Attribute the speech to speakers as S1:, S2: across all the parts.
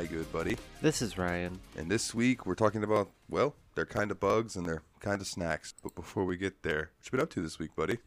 S1: my good buddy.
S2: This is Ryan.
S1: And this week, we're talking about, well, they're kind of bugs and they're kind of snacks. But before we get there, what you been up to this week, buddy?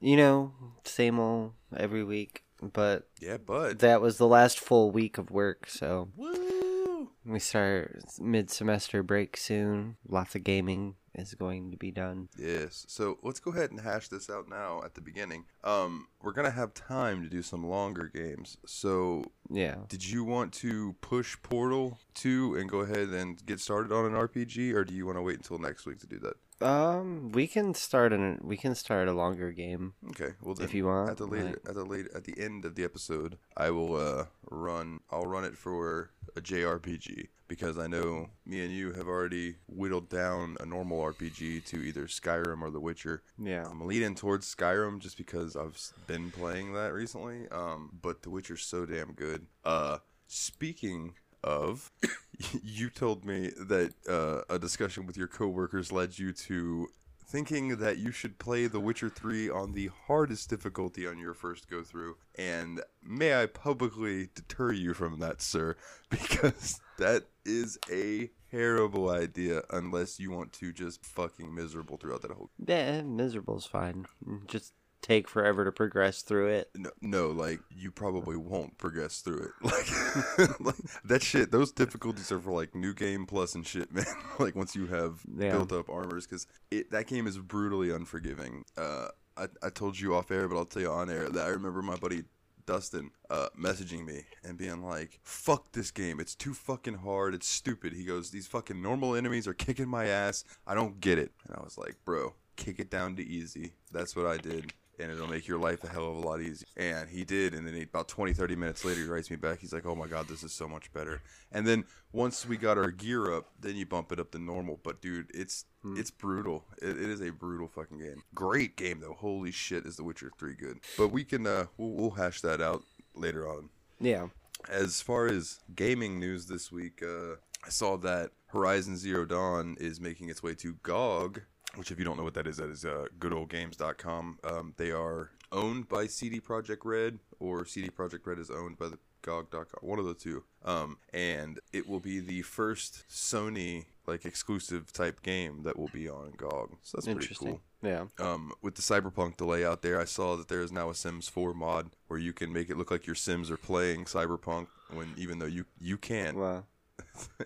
S2: You know, same old every week, but
S1: Yeah, bud.
S2: that was the last full week of work, so
S1: Woo!
S2: we start mid semester break soon. Lots of gaming is going to be done.
S1: Yes. So let's go ahead and hash this out now at the beginning. Um, we're gonna have time to do some longer games. So,
S2: Yeah.
S1: did you want to push Portal two and go ahead and get started on an RPG, or do you want to wait until next week to do that?
S2: Um, we can start an we can start a longer game.
S1: Okay. Well,
S2: If you want,
S1: at the later,
S2: like-
S1: at the late, at the end of the episode, I will uh run. I'll run it for a JRPG because I know me and you have already whittled down a normal RPG to either Skyrim or The Witcher.
S2: Yeah.
S1: I'm leaning towards Skyrim just because I've been playing that recently. Um, but The Witcher's so damn good. Uh, speaking of, you told me that uh, a discussion with your coworkers led you to thinking that you should play The Witcher 3 on the hardest difficulty on your first go through. And may I publicly deter you from that, sir, because that is a terrible idea unless you want to just fucking miserable throughout that whole
S2: Yeah, miserable's fine. Just take forever to progress through it.
S1: No, no, like you probably won't progress through it. Like, like that shit. Those difficulties are for like new game plus and shit, man. like once you have
S2: Yeah.
S1: built up armors, because it that game is brutally unforgiving. Uh, I I told you off air, but I'll tell you on air that I remember my buddy Dustin uh, messaging me and being like, "Fuck this game. It's too fucking hard. It's stupid." He goes, "These fucking normal enemies are kicking my ass. I don't get it." And I was like, "Bro, kick it down to easy." That's what I did. And it'll make your life a hell of a lot easier. And he did. And then he, about 20, 30 minutes later, he writes me back. He's like, oh my God, this is so much better. And then once we got our gear up, then you bump it up to normal. But dude, it's it's brutal. It, it is a brutal fucking game. Great game, though. Holy shit, is The Witcher 3 good. But we can, uh, we'll, we'll hash that out later on
S2: Yeah.
S1: as far as gaming news this week, uh, I saw that Horizon Zero Dawn is making its way to GOG, which, if you don't know what that is, that is uh, goodoldgames.com. Um, they are owned by CD Projekt Red, or CD Projekt Red is owned by the GOG.com, one of the two. Um, and it will be the first Sony like exclusive type game that will be on GOG. So that's pretty cool.
S2: Yeah.
S1: Um, with the Cyberpunk delay out there, I saw that there is now a Sims 4 mod where you can make it look like your Sims are playing Cyberpunk when even though you you can.
S2: Well,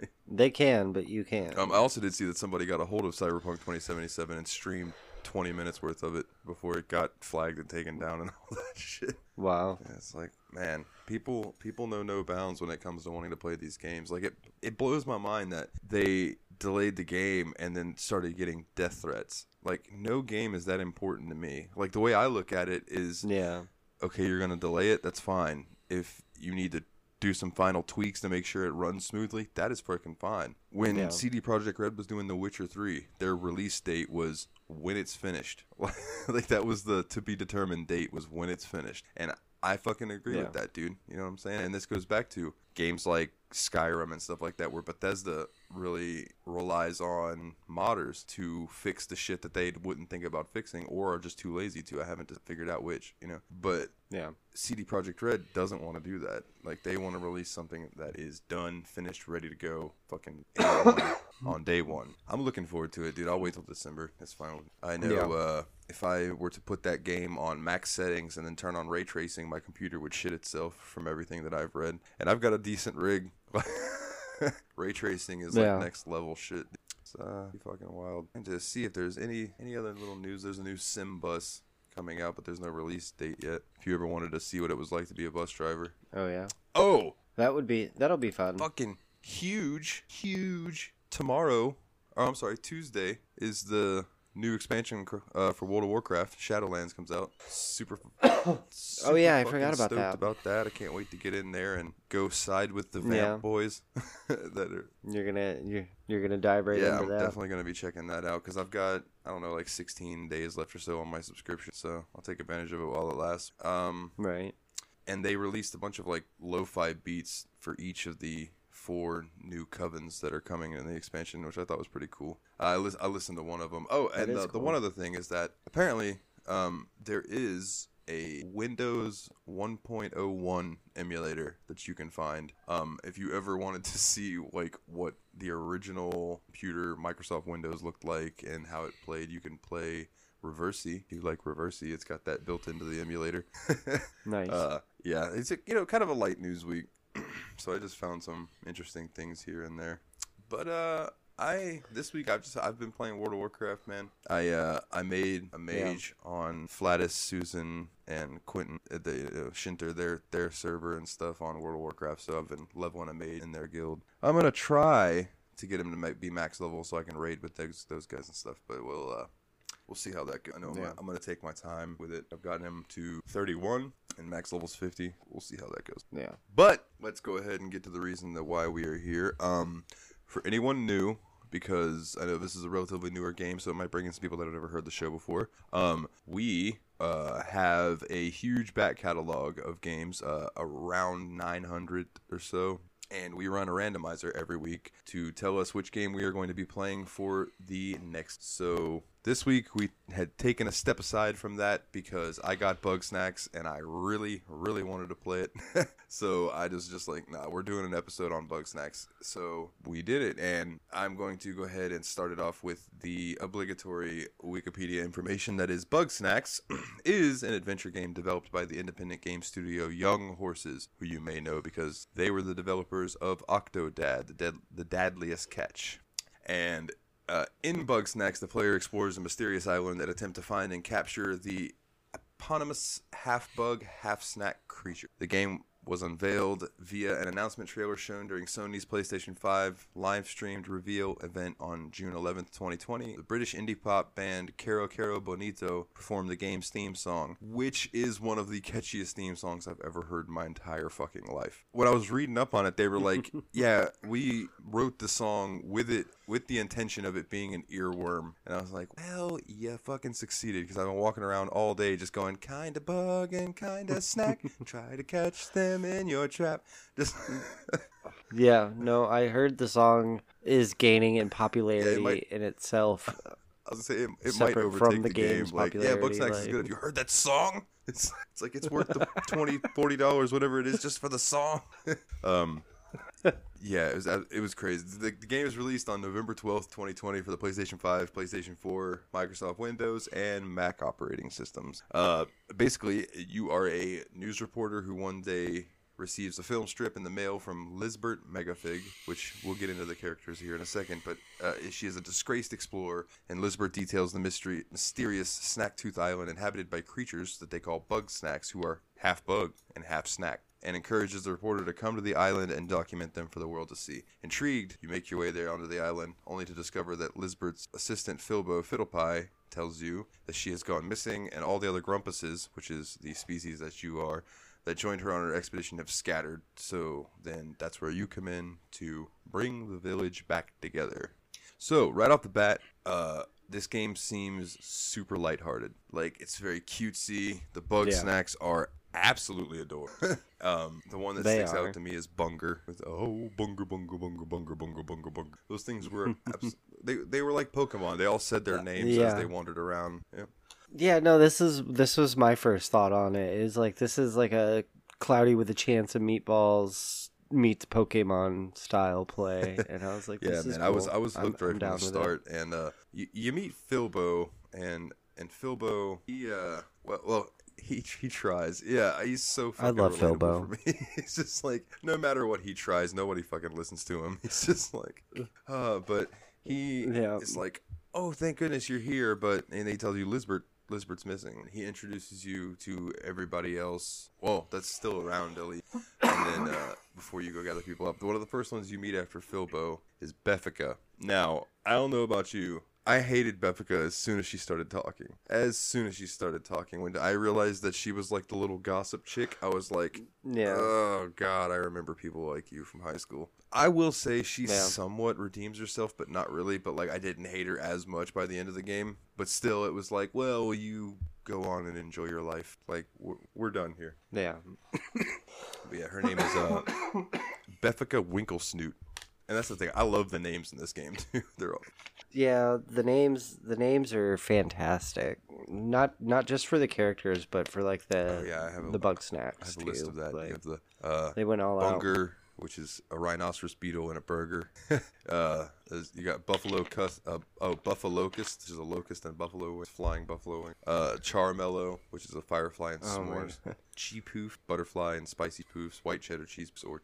S2: they can, but you can't.
S1: um, I also did see that somebody got a hold of Cyberpunk 2077 and streamed 20 minutes worth of it before it got flagged and taken down and all that shit.
S2: wow.
S1: And it's like, man, people people know no bounds when it comes to wanting to play these games. Like it it blows my mind that they delayed the game and then started getting death threats. Like no game is that important to me. Like the way I look at it is
S2: Yeah.
S1: okay, you're going to delay it, that's fine. If you need to do some final tweaks to make sure it runs smoothly, that is freaking fine. When
S2: Yeah.
S1: CD Projekt Red was doing The Witcher 3, their release date was when it's finished. like that was the to be determined date was when it's finished. And I fucking agree
S2: Yeah.
S1: with that, dude. You know what I'm saying? And this goes back to games like Skyrim and stuff like that where Bethesda really relies on modders to fix the shit that they wouldn't think about fixing or are just too lazy to. I haven't figured out which, you know. But
S2: Yeah.
S1: CD Projekt Red doesn't want to do that. Like they want to release something that is done, finished, ready to go, fucking on- on day one. I'm looking forward to it, dude. I'll wait till December. It's fine. I know
S2: Yeah.
S1: uh, if I were to put that game on max settings and then turn on ray tracing, my computer would shit itself from everything that I've read. And I've got a decent rig. ray tracing is
S2: Yeah.
S1: like next level shit. It's uh, fucking wild. And to see if there's any any other little news. There's a new sim bus coming out, but there's no release date yet. If you ever wanted to see what it was like to be a bus driver.
S2: Oh yeah.
S1: Oh,
S2: That would be that'll be fun.
S1: fucking huge, huge. Tomorrow, or I'm sorry, Tuesday is the new expansion uh, for World of Warcraft. Shadowlands comes out. Super.
S2: Oh, yeah, I forgot about that.
S1: About that, I can't wait to get in there and go side with the Vamp
S2: Yeah.
S1: boys. that are
S2: You're gonna you're you're gonna dive right
S1: yeah,
S2: into
S1: I'm
S2: that.
S1: definitely gonna be checking that out because I've got I don't know like 16 days left or so on my subscription, so I'll take advantage of it while it lasts. Um,
S2: Right.
S1: and they released a bunch of like lo-fi beats for each of the four new covens that are coming in the expansion, which I thought was pretty cool. I lis- I listened to one of them. Oh, and the, the one other thing is that apparently um, there is a Windows 1.01 emulator that you can find. Um, if you ever wanted to see like what the original computer Microsoft Windows looked like and how it played, you can play Reversi. If you like Reversi, it's got that built into the emulator.
S2: Nice.
S1: Uh, yeah, it's a, you know kind of a light news week, so I just found some interesting things here and there. But uh, I this week I've just I've been playing World of Warcraft, man. I uh I made a mage on Flatus, Susan, and Quentin, uh, the uh, Shinter, their their server and stuff on World of Warcraft. So I've been leveling a mage in their guild. I'm gonna try to get him to be max level so I can raid with those those guys and stuff. But we'll uh we'll see how that goes. I know I'm,
S2: Yeah.
S1: gonna, I'm gonna take my time with it. I've gotten him to 31 and max level's 50. We'll see how that goes.
S2: yeah.
S1: But let's go ahead and get to the reason that why we are here. Um, for anyone new, because I know this is a relatively newer game, so it might bring in some people that have never heard the show before. Um, we uh, have a huge back catalog of games, uh, around 900 or so. And we run a randomizer every week to tell us which game we are going to be playing for the next. So this week we had taken a step aside from that because I got Bugsnax and I really, really wanted to play it. so I just just like, nah, we're doing an episode on Bugsnax. So we did it, and I'm going to go ahead and start it off with the obligatory Wikipedia information that is Bugsnax is an adventure game developed by the independent game studio Young Horses, who you may know because they were the developers of Octodad, the, dead, the Dadliest Catch. And uh, in Bugsnax, the player explores a mysterious island that attempt to find and capture the eponymous half bug, half snack creature. The game was unveiled via an announcement trailer shown during Sony's PlayStation 5 live streamed reveal event on June 11th, 2020. The British indie pop band Kero Kero Bonito performed the game's theme song, which is one of the catchiest theme songs I've ever heard in my entire fucking life. When I was reading up on it, they were like, "Yeah, we wrote the song with it with the intention of it being an earworm." And I was like, "Well, yeah, fucking succeeded because I've been walking around all day just going kinda bug and kinda snack, try to catch them in your trap." Just
S2: Yeah, no, I heard the song is gaining in popularity
S1: might-
S2: in itself.
S1: I was gonna say it, it might overtake
S2: from
S1: the,
S2: the
S1: game. Like, yeah,
S2: popularity,
S1: Bugsnax is good. Have you heard that song? It's it's like it's worth the 20 40 dollars, whatever it is, just for the song. um, yeah, it was it was crazy. The, the game was released on November twelfth, twenty twenty, for the PlayStation Five, PlayStation Four, Microsoft Windows, and Mac operating systems. Uh, basically, you are a news reporter who one day receives a film strip in the mail from Lizbert Megafig, which we'll get into the characters here in a second. But uh, she is a disgraced explorer, and Lizbert details the mystery, mysterious Snaktooth Island inhabited by creatures that they call bug snacks, who are half bug and half snack. And encourages the reporter to come to the island and document them for the world to see. Intrigued, you make your way there onto the island, only to discover that Lizbert's assistant Filbo Fiddlepie tells you that she has gone missing, and all the other grumpuses, which is the species that you are, that joined her on her expedition have scattered. So then that's where you come in to bring the village back together. So right off the bat, uh, this game seems super lighthearted. Like it's very cutesy. The bug
S2: Yeah.
S1: snacks are absolutely adorable. um, the one that
S2: They
S1: sticks
S2: are.
S1: out to me is Bunger. With oh Bunger Bunger Bunger Bunger Bunger Bunger Bunger. Those things were abs- they they were like Pokemon. They all said their names
S2: yeah.
S1: as they wandered around. Yeah.
S2: Yeah, no, this is this was my first thought on it. Is like this is like a cloudy with a chance of meatballs meets Pokemon style play, and I was like,
S1: Yeah,
S2: this is
S1: man, I was
S2: cool.
S1: I was hooked right
S2: I'm
S1: from the
S2: with it.
S1: start, and uh, you, you meet Filbo, and and Filbo, he uh, well, well, he he tries, yeah, he's so fucking
S2: I
S1: love
S2: Filbo.
S1: For me. He's just like no matter what he tries, nobody fucking listens to him. He's just like, uh, but he
S2: Yeah.
S1: is like, oh, thank goodness you're here, but and he tells you Lizbert. Lizbert's missing. He introduces you to everybody else. Well, that's still around, Ellie. And then uh, before you go gather people up, one of the first ones you meet after Filbo is Beffica. Now, I don't know about you. I hated Beffica as soon as she started talking. As soon as she started talking, when I realized that she was like the little gossip chick, I was like,
S2: Yeah.
S1: Oh God, I remember people like you from high school. I will say she
S2: Yeah.
S1: somewhat redeems herself, but not really. But like, I didn't hate her as much by the end of the game. But still, it was like, well, you go on and enjoy your life. Like, we're, we're done here.
S2: Yeah,
S1: But yeah, her name is uh, Beffica Winklesnoot. And that's the thing. I love the names in this game too. They're all
S2: yeah. The names the names are fantastic. not not just for the characters, but for like the
S1: Oh, yeah, I have a-
S2: the bug
S1: I
S2: snacks
S1: have a
S2: too.
S1: list of that.
S2: Like,
S1: you have the uh,
S2: they went all out.
S1: Bunger, which is a rhinoceros beetle and a burger. uh, you got buffalo cus- uh, oh buffalo locust, which is a locust and buffalo wing, flying buffalo wing. Uh, Charmallow, which is a firefly and
S2: Oh,
S1: s'mores. Chi poof, butterfly and spicy poofs, white cheddar cheese or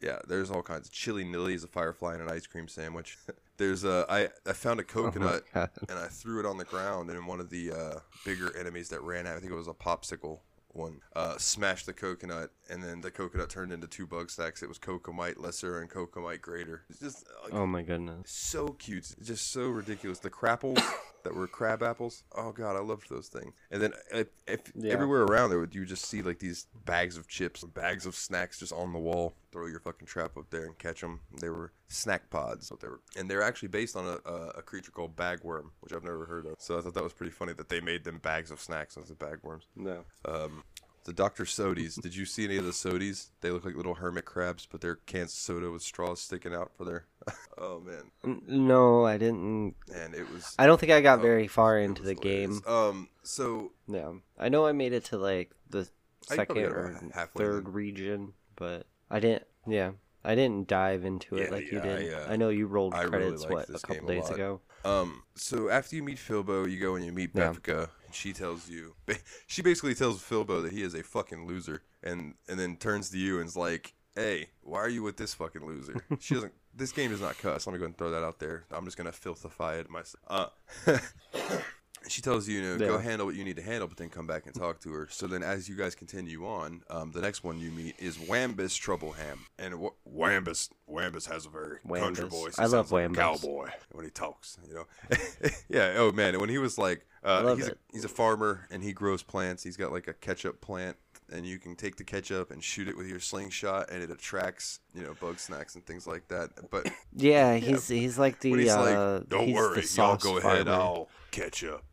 S1: yeah, there's all kinds. Of chili nilly is a firefly and an ice cream sandwich. there's a I I found a
S2: Oh
S1: coconut
S2: God.
S1: and I threw it on the ground, and one of the uh, bigger enemies that ran out, I think it was a popsicle one, uh, smashed the coconut, and then the coconut turned into two bug stacks. It was Cocomite Lesser and Cocomite Greater. It's just like,
S2: Oh my goodness.
S1: so cute. It's just so ridiculous. The crapples that were crab apples. Oh god, I loved those things. And then if, if
S2: Yeah.
S1: everywhere around there, you would just see like these bags of chips, bags of snacks just on the wall. Throw your fucking trap up there and catch them. They were snack pods. They were, and they're actually based on a, a, a creature called bagworm, which I've never heard of. So I thought that was pretty funny that they made them bags of snacks as the bagworms.
S2: No.
S1: Um, the Dr. Sodies. Did you see any of the Sodies? They look like little hermit crabs, but they're cans soda with straws sticking out for their. oh man,
S2: No, I didn't.
S1: and it was.
S2: I don't think I got
S1: oh,
S2: very far into the game.
S1: Um, so
S2: Yeah, I know I made it to like the second or third
S1: then.
S2: region, but I didn't. Yeah, I didn't dive into it
S1: Yeah,
S2: like you did.
S1: I, uh,
S2: I know you rolled
S1: I really
S2: credits
S1: liked
S2: what a couple
S1: a
S2: days
S1: lot.
S2: ago.
S1: Um, so after you meet Filbo, you go and you meet
S2: Yeah.
S1: Befka, and she tells you, she basically tells Filbo that he is a fucking loser, and and then turns to you and's like, "Hey, why are you with this fucking loser?" She doesn't. This game does not cuss. I'm gonna go and throw that out there. I'm just gonna filthify it myself. Uh, she tells you, you know, go handle what you need to handle, but then come back and talk to her. So then, as you guys continue on, um, the next one you meet is Wambus Troubleham, and w- Wambus Wambus has a very country
S2: Wambus.
S1: voice.
S2: I
S1: He
S2: love
S1: sounds like
S2: Wambus.
S1: cowboy when he talks. You know, yeah. Oh man, when he was like, uh,
S2: love
S1: he's a, he's a farmer and he grows plants. He's got like a ketchup plant, and you can take the ketchup and shoot it with your slingshot, and it attracts you know bug snacks and things like that. But
S2: Yeah, he's he's like the
S1: he's
S2: uh,
S1: like, "Don't worry, y'all go ahead. I'll catch up."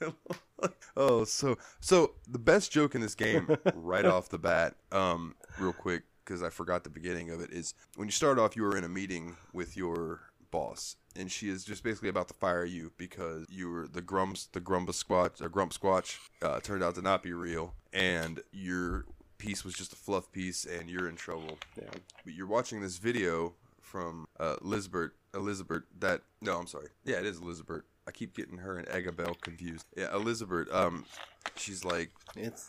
S1: oh, so so the best joke in this game, right off the bat, um, real quick because I forgot the beginning of it is when you start off, you are in a meeting with your boss, and she is just basically about to fire you because you were the grumps, the grumba squatch, or grump squatch, uh, turned out to not be real, and your piece was just a fluff piece, and you're in trouble
S2: Yeah.
S1: but you're watching this video from uh, Elizabeth. Elizabeth. That no, I'm sorry. Yeah, it is Elizabeth. I keep getting her and Agabel confused. Yeah, Elizabeth. Um, she's like,
S2: It's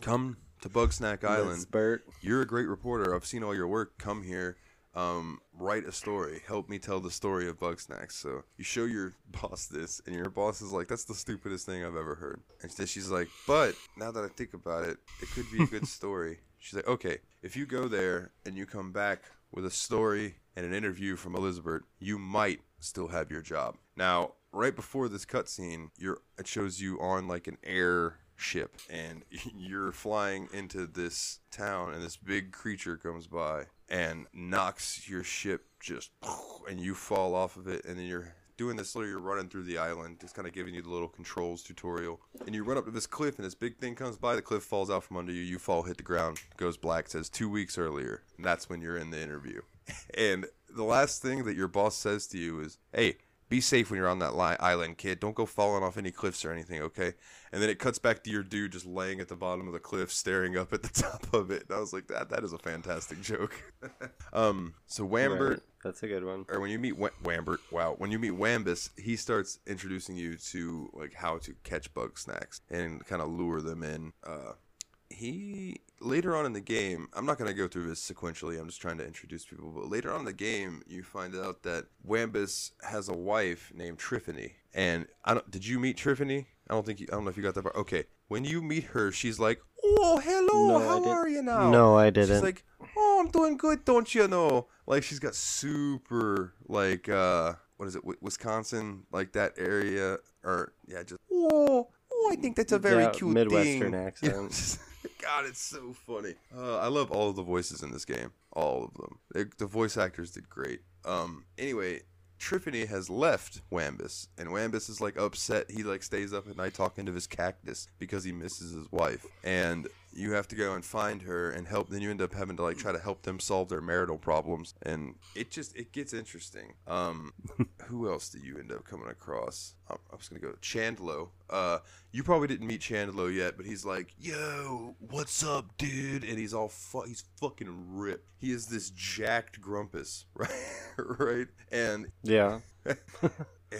S1: come to Bugsnack Island. You're a great reporter. I've seen all your work. Come here. Um, write a story. Help me tell the story of Bugsnax. So you show your boss this, and your boss is like, "That's the stupidest thing I've ever heard." And then she's like, "But now that I think about it, it could be a good story." She's like, "Okay, if you go there and you come back with a story and an interview from Elizabeth, you might still have your job." Now, right before this cutscene, you're it shows you on like an air ship and you're flying into this town and this big creature comes by and knocks your ship just and you fall off of it and then you're doing this little you're running through the island just kind of giving you the little controls tutorial and you run up to this cliff and this big thing comes by the cliff falls out from under you you fall hit the ground goes black says two weeks earlier and that's when you're in the interview. And the last thing that your boss says to you is hey be safe when you're on that li- island, kid. Don't go falling off any cliffs or anything, okay? And then it cuts back to your dude just laying at the bottom of the cliff, staring up at the top of it. And I was like, that that is a fantastic joke. um, so Wambert,
S2: Right. That's a good one.
S1: or when you meet Wa- Wambert, wow, when you meet Wambus, he starts introducing you to like how to catch bug snacks and kind of lure them in. Uh, he later on in the game, I'm not gonna go through this sequentially. I'm just trying to introduce people. But later on in the game, you find out that Wambus has a wife named Triffany. And I don't. Did you meet Triffany? I don't think. You, I don't know if you got that part. Okay, when you meet her, she's like, "Oh, hello,
S2: No,
S1: how are you now?"
S2: No, I didn't.
S1: She's like, "Oh, I'm doing good, don't you know?" Like she's got super like uh what is it, Wi- Wisconsin, like that area or yeah, just oh, oh, I think that's a very
S2: Yeah,
S1: cute
S2: Midwestern
S1: thing.
S2: accent.
S1: God, it's so funny. Uh, I love all of the voices in this game, all of them. They, the voice actors did great. Um, anyway, Triffany has left Wambus, and Wambus is like upset. He like stays up at night talking to his cactus because he misses his wife. And you have to go and find her and help. Then you end up having to like try to help them solve their marital problems, and it just it gets interesting. Um, who else do you end up coming across? I I was gonna go Chandlo. Uh, you probably didn't meet Chandlo yet, but he's like, "Yo, what's up, dude?" And he's all fu- he's fucking ripped. He is this jacked grumpus, right? right? And
S2: Yeah.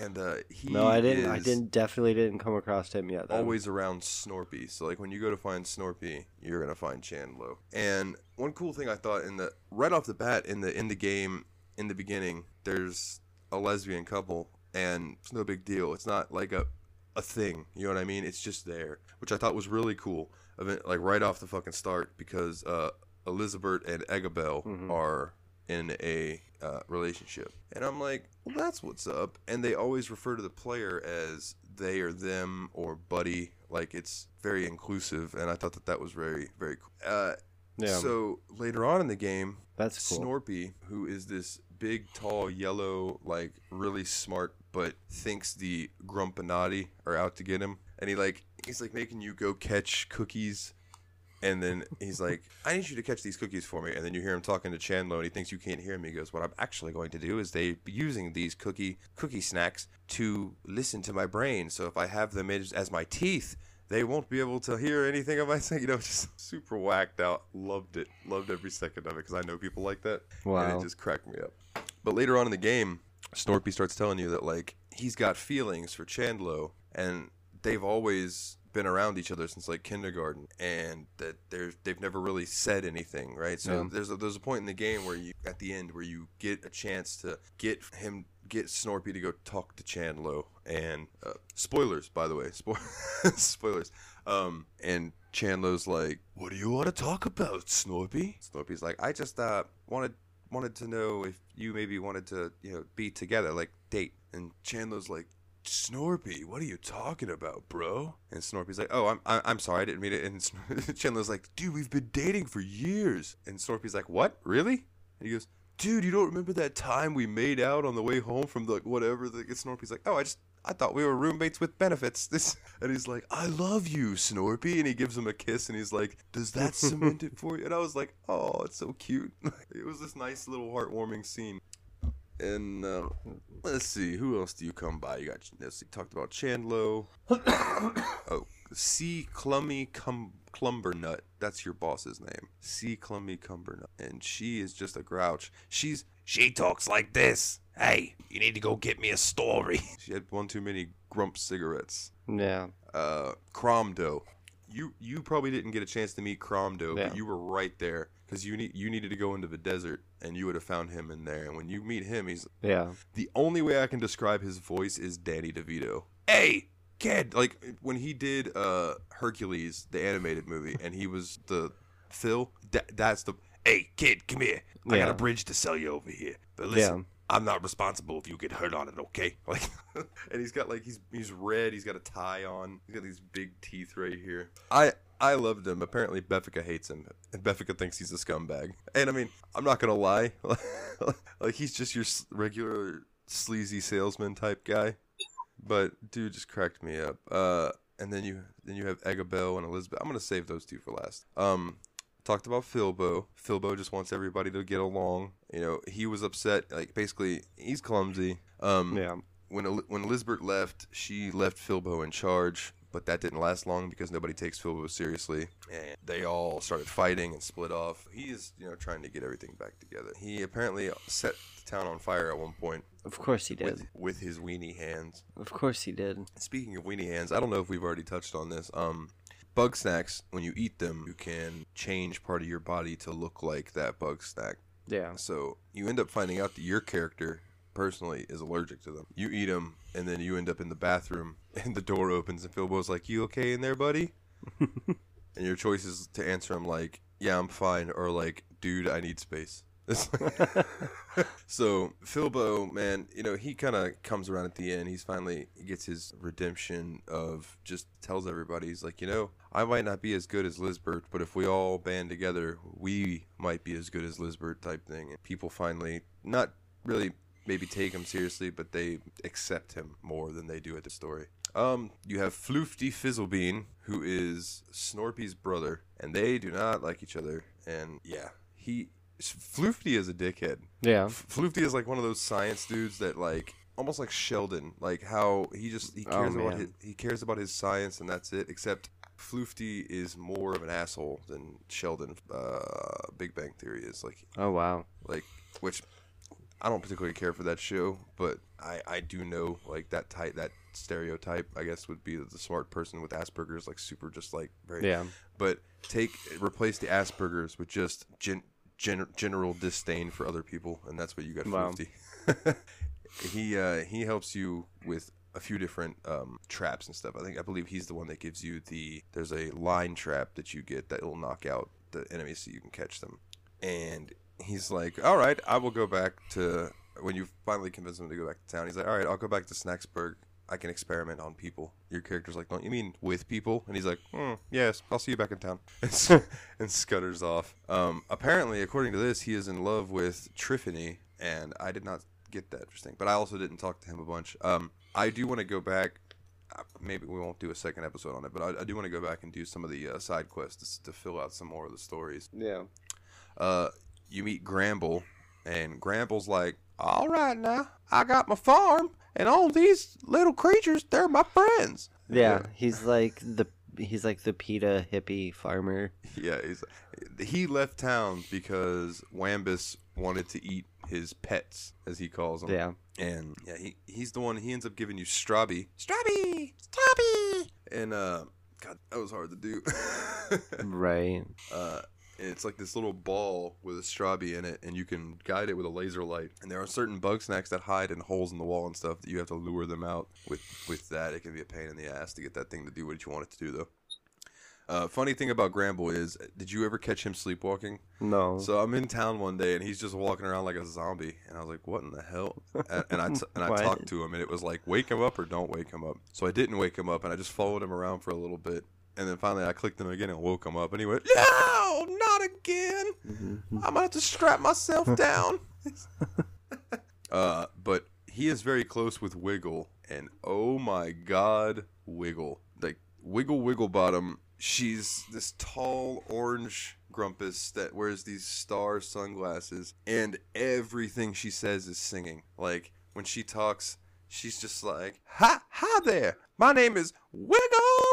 S1: and uh, he
S2: No, I didn't. I didn't. Definitely didn't come across him yet. though.
S1: Always around Snorpy. So like when you go to find Snorpy, you're gonna find Chandlo. And one cool thing I thought in the right off the bat in the in the game in the beginning, there's a lesbian couple, and it's no big deal. It's not like a a thing. You know what I mean? It's just there, which I thought was really cool. Like right off the fucking start, because uh, Elizabeth and Eggabell
S2: Mhm.
S1: are in a uh, relationship, and I'm like, well, that's what's up. And they always refer to the player as they or them or buddy. Like it's very inclusive, and I thought that that was very very cool. Uh,
S2: Yeah.
S1: So later on in the game,
S2: That's cool.
S1: Snorpy, who is this big, tall, yellow, like really smart, but thinks the Grumpinati are out to get him, and he like he's like making you go catch cookies, and then he's like, "I need you to catch these cookies for me," and then you hear him talking to Chandlo, and he thinks you can't hear him. He goes, "What I'm actually going to do is they using these cookie cookie snacks to listen to my brain. So if I have them as, as my teeth." They won't be able to hear anything of my saying, you know, just super whacked out. Loved it, loved every second of it because I know people like that and
S2: Wow.
S1: it just cracked me up. But later on in the game, Snorpy starts telling you that like he's got feelings for Chandlo, and they've always been around each other since like kindergarten, and that they're they've never really said anything, right? So
S2: Yeah.
S1: there's a, there's a point in the game where you at the end where you get a chance to get him get Snorpy to go talk to Chandlo, and uh, spoilers by the way, Spo- spoilers. Um, and Chandler's like, "What do you want to talk about, Snorpy?" Snorpy's like, "I just uh wanted wanted to know if you maybe wanted to you know be together, like date." And Chandler's like, "Snorpy, what are you talking about, bro?" And Snorpy's like, "Oh, I'm I'm sorry, I didn't mean it." And Chandler's like, "Dude, we've been dating for years." And Snorpy's like, "What? Really?" And he goes. Dude, you don't remember that time we made out on the way home from the whatever? The Snorpy's like, oh, I just I thought we were roommates with benefits. This and he's like, I love you, Snorpy, and he gives him a kiss, and he's like, Does that cement it for you? And I was like, Oh, it's so cute. it was this nice little heartwarming scene. And uh, let's see, who else do you come by? You got let's see, talked about Chandlo. oh, C. Clummy Cum Clumbernut. That's your boss's name. C. Clummy Cumbernut. And she is just a grouch. She's
S3: She talks like this. Hey, you need to go get me a story.
S1: she had one too many grump cigarettes.
S2: Yeah.
S1: uh, Cromdo. You you probably didn't get a chance to meet Cromdo,
S2: Yeah.
S1: but you were right there because you need you needed to go into the desert and you would have found him in there. And when you meet him, he's
S2: Yeah.
S1: the only way I can describe his voice is Danny DeVito.
S3: hey, kid.
S1: Like when he did uh, Hercules, the animated movie, and he was the Phil. That, that's the
S3: Hey, kid, come here. I got a bridge to sell you over here. But listen,
S2: Yeah.
S3: I'm not responsible if you get hurt on it, okay?
S1: like, and he's got like he's he's red. He's got a tie on. He's got these big teeth right here. I I loved him. Apparently, Beffica hates him, and Beffica thinks he's a scumbag. And I mean, I'm not gonna lie, like he's just your regular sleazy salesman type guy. But dude just cracked me up. Uh, and then you then you have Eggabell and Elizabeth. I'm gonna save those two for last. Um, talked about Filbo. Filbo just wants everybody to get along. You know, he was upset. Like basically, he's clumsy. Um,
S2: Yeah.
S1: when when Elizabeth left, she left Filbo in charge, but that didn't last long because nobody takes Filbo seriously, and they all started fighting and split off. He is, you know, trying to get everything back together. He apparently set the town on fire at one point
S2: Of course he did.
S1: with with his weenie hands.
S2: Of course he did.
S1: Speaking of weenie hands, I don't know if we've already touched on this. Um, bug snacks, when you eat them, you can change part of your body to look like that bug snack.
S2: Yeah.
S1: So you end up finding out that your character personally is allergic to them. You eat them, and then you end up in the bathroom, and the door opens, and Filbo's like, "You okay in there, buddy?" and your choice is to answer him like, "Yeah, I'm fine," or like, "Dude, I need space." So Philbo, man, you know he kind of comes around at the end. He's finally he gets his redemption of just tells everybody he's like, you know, I might not be as good as Lizbert, but if we all band together, we might be as good as Lizbert type thing. And people finally not really maybe take him seriously, but they accept him more than they do at the story. Um, you have Floofty Fizzlebean, who is Snorpy's brother, and they do not like each other. And yeah, he Floofty is a dickhead.
S2: Yeah.
S1: Floofty is like one of those science dudes that like almost like Sheldon, like how he just he
S2: Oh,
S1: cares about his, he cares about his science and that's it. Except Floofty is more of an asshole than Sheldon. Uh, Big Bang Theory is like
S2: Oh wow.
S1: like which I don't particularly care for that show, but I I do know like that type that stereotype I guess would be the smart person with Asperger's like super just like very
S2: Yeah.
S1: but take replace the Asperger's with just gen, gen, general disdain for other people, and that's what you got.
S2: Wow.
S1: Floofty. he uh, he helps you with a few different um, traps and stuff. I think I believe he's the one that gives you the. There's a line trap that you get that will knock out the enemies so you can catch them, and he's like, "All right, I will go back to." When you finally convince him to go back to town, he's like, "All right, I'll go back to Snaxburg. I can experiment on people." Your character's like, "Don't you mean with people?" And he's like, hmm, "Yes, I'll see you back in town," and, scutters off. Um, apparently, according to this, he is in love with Triffany, and I did not get that interesting. But I also didn't talk to him a bunch. Um, I do want to go back. uh, Maybe we won't do a second episode on it, but I, I do want to go back and do some of the uh, side quests to, to fill out some more of the stories
S2: Yeah.
S1: uh, you meet Gramble, and Gramble's like, "All right, now I got my farm, and all these little creatures, they're my friends."
S2: Yeah. He's like the he's like the PETA hippie farmer.
S1: yeah. He's, he left town because Wambus wanted to eat his pets, as he calls them.
S2: Yeah.
S1: and yeah, he he's the one. He ends up giving you Strawby, Strawby, Strawby, and uh, God, that was hard to do.
S2: Right.
S1: uh, and it's like this little ball with a strawby in it, and you can guide it with a laser light. And there are certain bug snacks that hide in holes in the wall and stuff that you have to lure them out with. With that, it can be a pain in the ass to get that thing to do what you want it to do, though. Uh, funny thing about Gramble is, did you ever catch him sleepwalking?
S2: No.
S1: So I'm in town one day, and he's just walking around like a zombie, and I was like, "What in the hell?" And, and I t- and I talked to him, and it was like, "Wake him up or don't wake him up." So I didn't wake him up, and I just followed him around for a little bit, and then finally I clicked him again and woke him up, and he went, "No, not again! I'm gonna have to strap myself down." uh, but he is very close with Wiggle, and oh my God, Wiggle! Like Wiggle Wiggle Bottom. She's this tall orange grumpus that wears these star sunglasses, and everything she says is singing. Like when she talks, she's just like, "Ha ha there. My name is Wiggle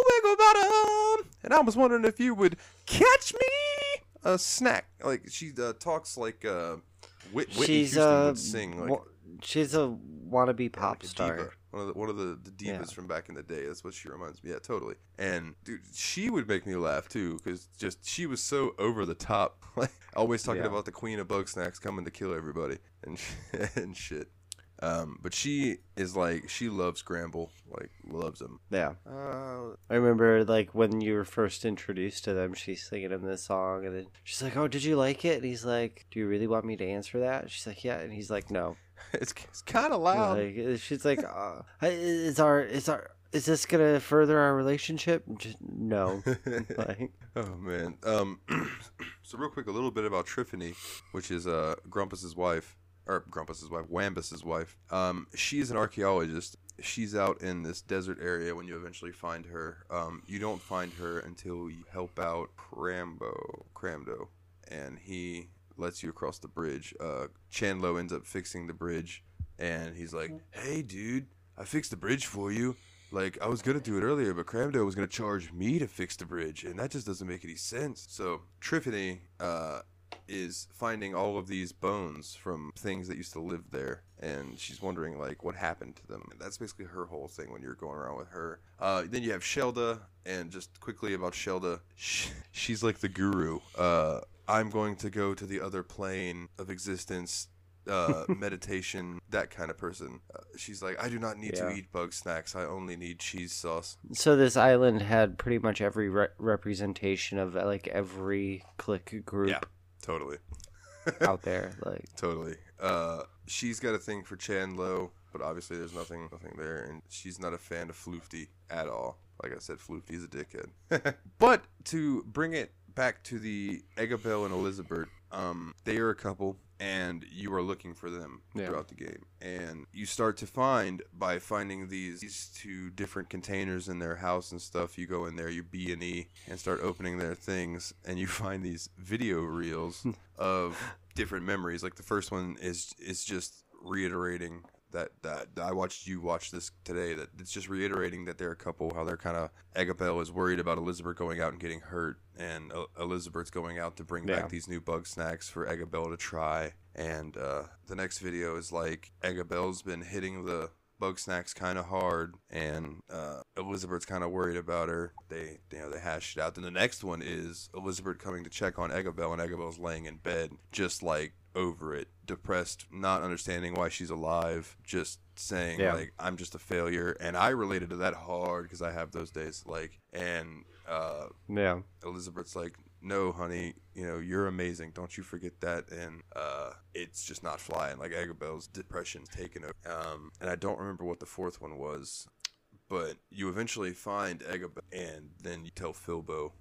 S1: Wiggle Bottom, and I was wondering if you would catch me a snack." Like she uh, talks like uh, Whit- Whitney
S2: she's
S1: Houston
S2: a
S1: would sing. Like,
S2: she's a wannabe pop
S1: like a
S2: star.
S1: diva. One of the one of the, the divas
S2: Yeah.
S1: from back in the day. That's what she reminds me. Yeah, totally. And dude, she would make me laugh too because just she was so over the top. Like always talking
S2: Yeah.
S1: about the queen of bug snacks coming to kill everybody and and shit. Um, but she is like she loves Gramble, like loves him.
S2: Yeah.
S1: Uh,
S2: I remember like when you were first introduced to them, she's singing him this song, and then she's like, "Oh, did you like it?" And he's like, "Do you really want me to answer that?" She's like, "Yeah," and he's like, "No."
S1: it's it's kind of loud.
S2: Like, she's like, uh, "Is our is our is this gonna further our relationship?" Just, no. like,
S1: oh man. Um, so real quick, a little bit about Triffany, which is uh Grumpus's wife, or Grumpus's wife, Wambus's wife. Um, she is an archaeologist. She's out in this desert area when you eventually find her. Um, you don't find her until you help out Crambo, Cramdo, and he lets you across the bridge. Uh, ends up fixing the bridge, and he's like, "Hey, dude, I fixed the bridge for you." Like I was gonna do it earlier, but Cramdo was gonna charge me to fix the bridge, and that just doesn't make any sense. So Triffany uh, is finding all of these bones from things that used to live there, and she's wondering like what happened to them. And that's basically her whole thing when you're going around with her. Uh, then you have Shelda, and just quickly about Shelda, sh she's like the guru. Uh, I'm going to go to the other plane of existence uh, meditation, that kind of person. Uh, she's like, I do not need to eat bug snacks. I only need cheese sauce.
S2: so this island had pretty much every re- representation of like every click group
S1: Yeah. Totally,
S2: out there. Like,
S1: totally. Uh, she's got a thing for Chandlo, but obviously there's nothing, nothing there, and she's not a fan of Floofty at all. Like I said, Floofty's a dickhead. but to bring it back to the Eggabell and Elizabeth, um, they are a couple, and you are looking for them
S2: Yeah.
S1: throughout the game. And you start to find by finding these these two different containers in their house and stuff. You go in there, you B and E, and start opening their things, and you find these video reels of different memories. Like the first one is is just reiterating that that I watched you watch this today. That it's just reiterating that they're a couple. How they're kind of Agabel is worried about Elizabeth going out and getting hurt, and uh, Elizabeth's going out to bring
S2: Yeah.
S1: back these new bug snacks for Agabel to try. And uh, the next video is like Agabel's been hitting the bug snacks kind of hard, and uh, Elizabeth's kind of worried about her. They you know they hash it out. Then the next one is Elizabeth coming to check on Agabel, and Agabel's laying in bed, just like over it, depressed, not understanding why she's alive, just saying
S2: Yeah.
S1: like I'm just a failure. And I related to that hard because I have those days. Like and uh,
S2: Yeah.
S1: Elizabeth's like, "No, honey, you know you're amazing. Don't you forget that." And uh, it's just not flying. Like Agabel's depression's taken over. Um, and I don't remember what the fourth one was, but you eventually find Agabel, and then you tell Filbo,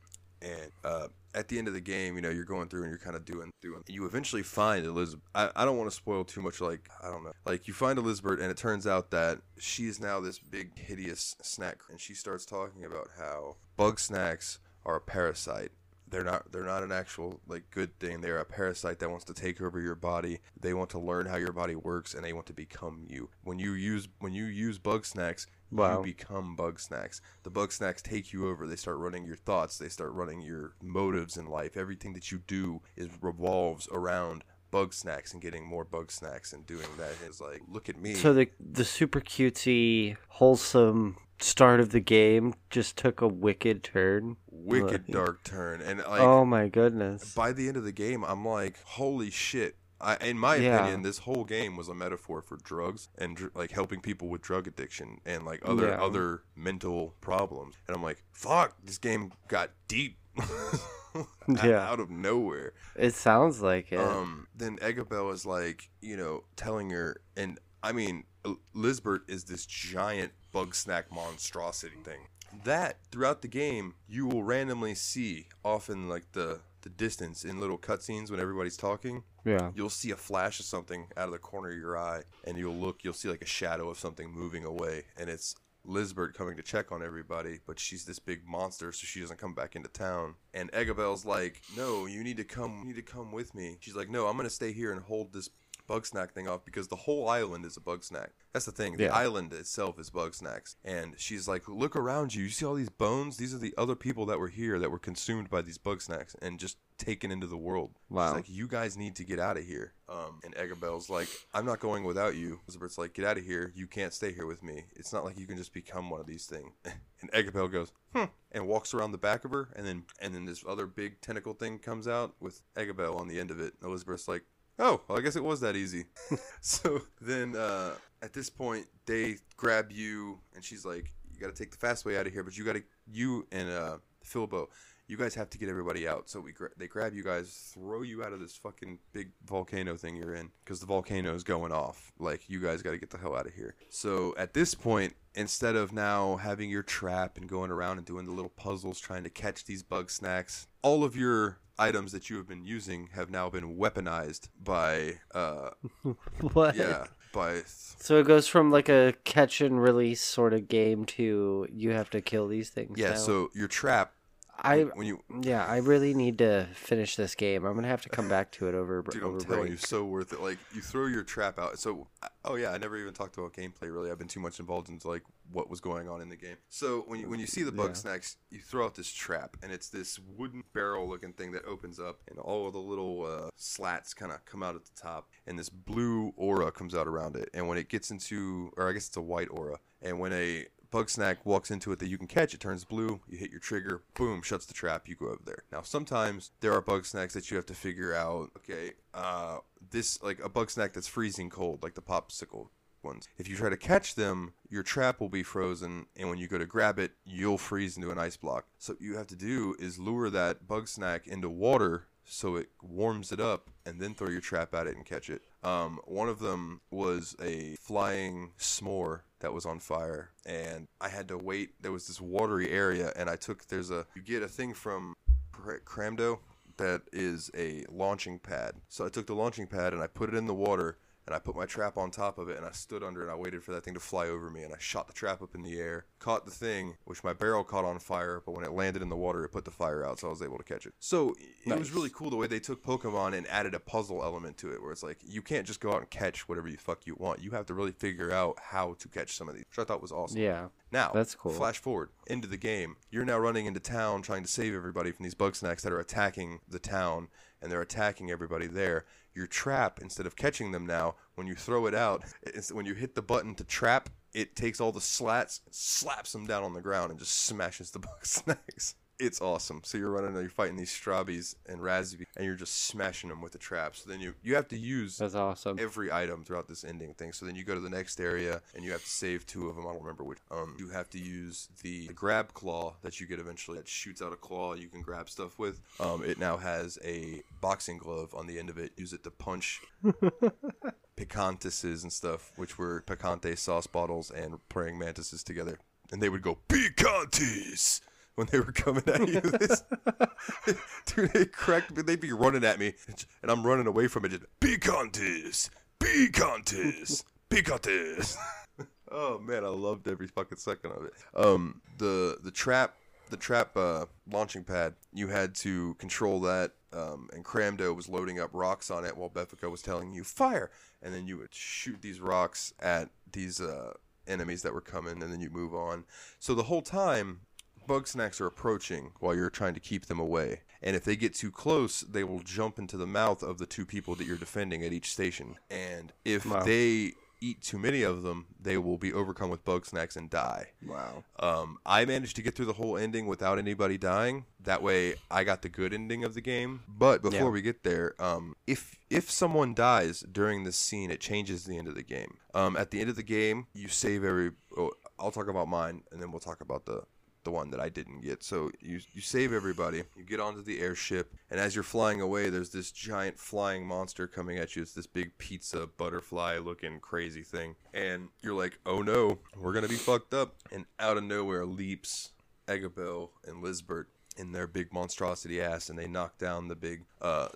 S1: And uh, at the end of the game, you know, you're going through and you're kind of doing, doing. You eventually find Elizabeth. I, I don't want to spoil too much. Like I don't know. Like you find Elizabeth, and it turns out that she is now this big hideous snack, and she starts talking about how bug snacks are a parasite. They're not they're not an actual like good thing. They're a parasite that wants to take over your body. They want to learn how your body works and they want to become you. When you use when you use bug snacks,
S2: Wow.
S1: you become bug snacks. The bug snacks take you over. They start running your thoughts. They start running your motives in life. Everything that you do is revolves around bug snacks and getting more bug snacks and doing that is like look at me.
S2: So the the super cutesy, wholesome start of the game just took a wicked turn.
S1: wicked
S2: Like-
S1: dark turn and like
S2: oh my goodness.
S1: by the end of the game, I'm like, holy shit. I, in my
S2: Yeah.
S1: opinion, this whole game was a metaphor for drugs and dr- like helping people with drug addiction and like other
S2: Yeah.
S1: other mental problems. And I'm like, fuck, this game got deep.
S2: Yeah.
S1: out of nowhere.
S2: It sounds like it.
S1: Um, then Eggabell is like, you know, telling her, and I mean, Lizbert is this giant bug snack monstrosity thing. That throughout the game, you will randomly see, often like the the distance in little cutscenes when everybody's talking.
S2: yeah.
S1: You'll see a flash of something out of the corner of your eye, and you'll look. You'll see like a shadow of something moving away, and it's Lizbert coming to check on everybody, but she's this big monster, so she doesn't come back into town. And Eggabell's like, "No, you need to come. You need to come with me." She's like, "No, I'm gonna stay here and hold this bug snack thing off because the whole island is a bug snack. That's the thing. The
S2: Yeah.
S1: island itself is bug snacks." And she's like, "Look around you. You see all these bones? These are the other people that were here that were consumed by these bug snacks and just taken into the world."
S2: Wow.
S1: She's like, "You guys need to get out of here." Um, and Eggabell's like, "I'm not going without you." Elizabeth's like, "Get out of here. You can't stay here with me. It's not like you can just become one of these things." and Eggabell goes, "Hmm," and walks around the back of her, and then and then this other big tentacle thing comes out with Eggabell on the end of it. And Elizabeth's like, "Oh, well, I guess it was that easy." so then uh, at this point, they grab you, and she's like, "You got to take the fast way out of here, but you got to you and uh, Filbo." You guys have to get everybody out. So we gra- they grab you guys, throw you out of this fucking big volcano thing you're in because the volcano is going off. Like you guys got to get the hell out of here. So at this point, instead of now having your trap and going around and doing the little puzzles trying to catch these bug snacks, all of your items that you have been using have now been weaponized by uh
S2: what?
S1: yeah by
S2: So it goes from like a catch and release sort of game to you have to kill these things.
S1: yeah
S2: now.
S1: so your trap
S2: I
S1: when you
S2: yeah I really need to finish this game. I'm gonna have to come back to it over
S1: Dude,
S2: over
S1: I'm telling
S2: break.
S1: you, so worth it. Like you throw your trap out. So, oh yeah, I never even talked about gameplay. Really, I've been too much involved into like what was going on in the game. So when you when you see the bug
S2: Yeah.
S1: snacks, you throw out this trap, and it's this wooden barrel looking thing that opens up, and all of the little uh, slats kind of come out at the top, and this blue aura comes out around it. And when it gets into, or I guess it's a white aura, and when a bug snack walks into it that you can catch, it turns blue. You hit your trigger, boom, shuts the trap. You go over there. Now, sometimes there are bug snacks that you have to figure out. Okay, uh, this like a bug snack that's freezing cold, like the popsicle ones. If you try to catch them, your trap will be frozen, and when you go to grab it, you'll freeze into an ice block. So what you have to do is lure that bug snack into water so it warms it up, and then throw your trap at it and catch it. Um, one of them was a flying s'more that was on fire, and I had to wait. There was this watery area, and I took there's a you get a thing from Cramdo, that is a launching pad. So I took the launching pad and I put it in the water and I put my trap on top of it and I stood under it and I waited for that thing to fly over me and I shot the trap up in the air, caught the thing, which my barrel caught on fire, but when it landed in the water, it put the fire out, so I was able to catch it. So it was really cool the way they took Pokemon and added a puzzle element to it, where it's like you can't just go out and catch whatever you fuck you want. You have to really figure out how to catch some of these, which I thought was awesome.
S2: Yeah.
S1: Now,
S2: That's cool.
S1: Flash forward into the game. You're now running into town trying to save everybody from these Bugsnax that are attacking the town, and they're attacking everybody there. Your trap, instead of catching them now, when you throw it out, when you hit the button to trap, it takes all the slats, slaps them down on the ground, and just smashes the Bugsnax. It's awesome. So you're running, and you're fighting these Strabbies and Raspberry, and you're just smashing them with the traps. So then you you have to use
S2: That's awesome.
S1: every item throughout this ending thing. So then you go to the next area and you have to save two of them. I don't remember which. Um, you have to use the, the grab claw that you get eventually that shoots out a claw you can grab stuff with. Um, it now has a boxing glove on the end of it. Use it to punch picantises and stuff, which were picante sauce bottles and praying mantises together. And they would go picantes when they were coming at you. This, dude, they cracked. me. They'd be running at me, and I'm running away from it. Just picantes, picantes, picantes. oh man, I loved every fucking second of it. Um, the the trap. The trap uh, launching pad, you had to control that, um, and Cromdo was loading up rocks on it while Beffica was telling you fire, and then you would shoot these rocks at these uh, enemies that were coming, and then you move on. So the whole time, Bugsnax are approaching while you're trying to keep them away. And if they get too close, they will jump into the mouth of the two people that you're defending at each station. And if
S2: Wow.
S1: they eat too many of them, they will be overcome with Bugsnax and die.
S2: Wow.
S1: Um, I managed to get through the whole ending without anybody dying. That way, I got the good ending of the game. But before
S2: Yeah.
S1: we get there, um, if if someone dies during this scene, it changes the end of the game. Um, at the end of the game, you save every. Oh, I'll talk about mine, and then we'll talk about the the one that I didn't get. So you you save everybody. You get onto the airship, and as you're flying away, there's this giant flying monster coming at you. It's this big pizza butterfly looking crazy thing, and you're like, oh no, we're gonna be fucked up. And out of nowhere leaps Eggabell and Lizbert in their big monstrosity ass, and they knock down the big uh,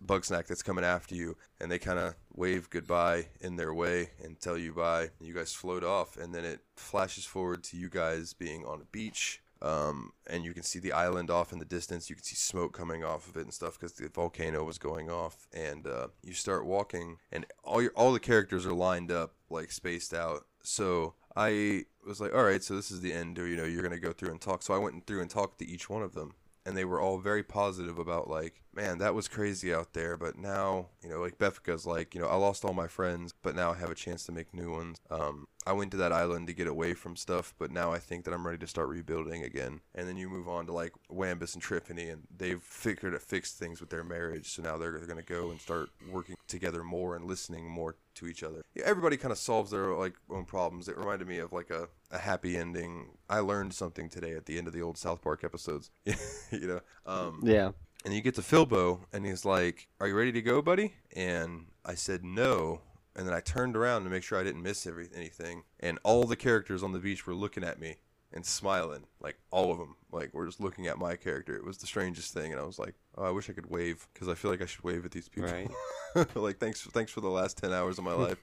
S1: bug snack that's coming after you, and they kind of wave goodbye in their way and tell you bye. You guys float off, and then it flashes forward to you guys being on a beach. Um, and you can see the island off in the distance. You can see smoke coming off of it and stuff because the volcano was going off. And uh, you start walking, and all your all the characters are lined up like spaced out. So I was like, all right, so this is the end, or you know, you're gonna go through and talk. So I went through and talked to each one of them, and they were all very positive about like, man, that was crazy out there, but now, you know, like Beffica's like, you know, I lost all my friends, but now I have a chance to make new ones. Um, I went to that island to get away from stuff, but now I think that I'm ready to start rebuilding again. And then you move on to like Wambus and Triffany, and they've figured to fix things with their marriage, so now they're, they're gonna go and start working together more and listening more to each other. Yeah, everybody kind of solves their like own problems. It reminded me of like a, a happy ending. I learned something today at the end of the old South Park episodes. you know, um,
S2: Yeah.
S1: and you get to Filbo, and he's like, "Are you ready to go, buddy?" And I said no. And then I turned around to make sure I didn't miss every, anything, and all the characters on the beach were looking at me and smiling, like all of them, like we're just looking at my character. It was the strangest thing, and I was like, "Oh, I wish I could wave because I feel like I should wave at these people."
S2: Right.
S1: like thanks, thanks for the last ten hours of my life.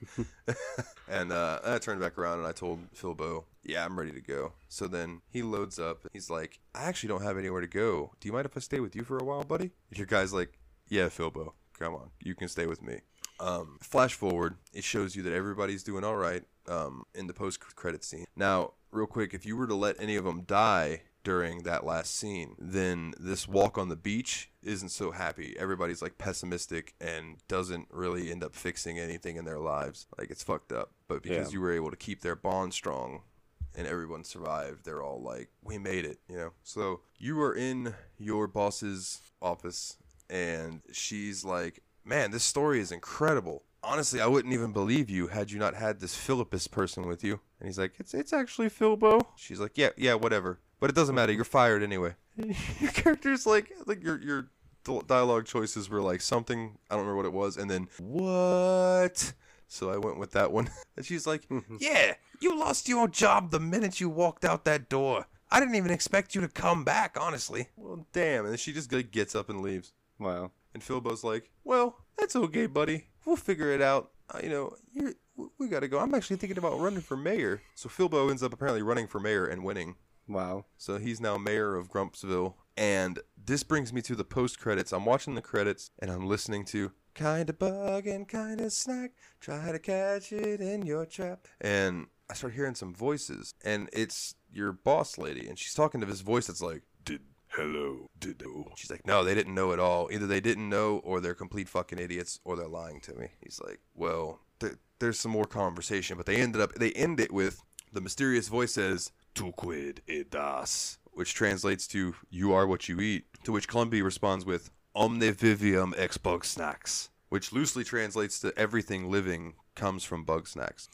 S1: and uh, I turned back around and I told Filbo, "Yeah, I'm ready to go." So then he loads up. He's like, "I actually don't have anywhere to go. Do you mind if I stay with you for a while, buddy?" And your guy's like, "Yeah, Filbo, come on, you can stay with me." Um, flash forward, it shows you that everybody's doing all right um, in the post-credit scene. Now, real quick, if you were to let any of them die during that last scene, then this walk on the beach isn't so happy. Everybody's like pessimistic and doesn't really end up fixing anything in their lives. Like it's fucked up. But because
S2: Yeah.
S1: you were able to keep their bond strong and everyone survived, they're all like, "We made it," you know. So you are in your boss's office, and she's like, "Man, this story is incredible." Honestly, I wouldn't even believe you had you not had this Philippus person with you. And he's like, "It's it's actually Filbo." She's like, "Yeah, yeah, whatever." But it doesn't matter. You're fired anyway. your character's like like your your dialogue choices were like something I don't remember what it was, and then what? So I went with that one. And she's like,
S3: Yeah, you lost your job the minute you walked out that door. I didn't even expect you to come back, honestly.
S1: "Well, damn!" And then she just like, gets up and leaves.
S2: Wow.
S1: And Filbo's like, "Well, that's okay, buddy. We'll figure it out. Uh, you know, we gotta go. I'm actually thinking about running for mayor." So Filbo ends up apparently running for mayor and winning.
S2: Wow.
S1: So he's now mayor of Grumpsville. And this brings me to the post credits. I'm watching the credits and I'm listening to Kinda Bug and Kinda Snack. Try to catch it in your trap. And I start hearing some voices. And it's your boss lady. And she's talking to this voice that's like, hello, did She's like, No, they didn't know at all. Either they didn't know or they're complete fucking idiots or they're lying to me. He's like, Well, th- there's some more conversation. But they ended up, they end it with the mysterious voice says, Tu quid edas, which translates to "You are what you eat." To which Clumpy responds with "Omne vivium ex Bugsnax," which loosely translates to "Everything living comes from Bugsnax."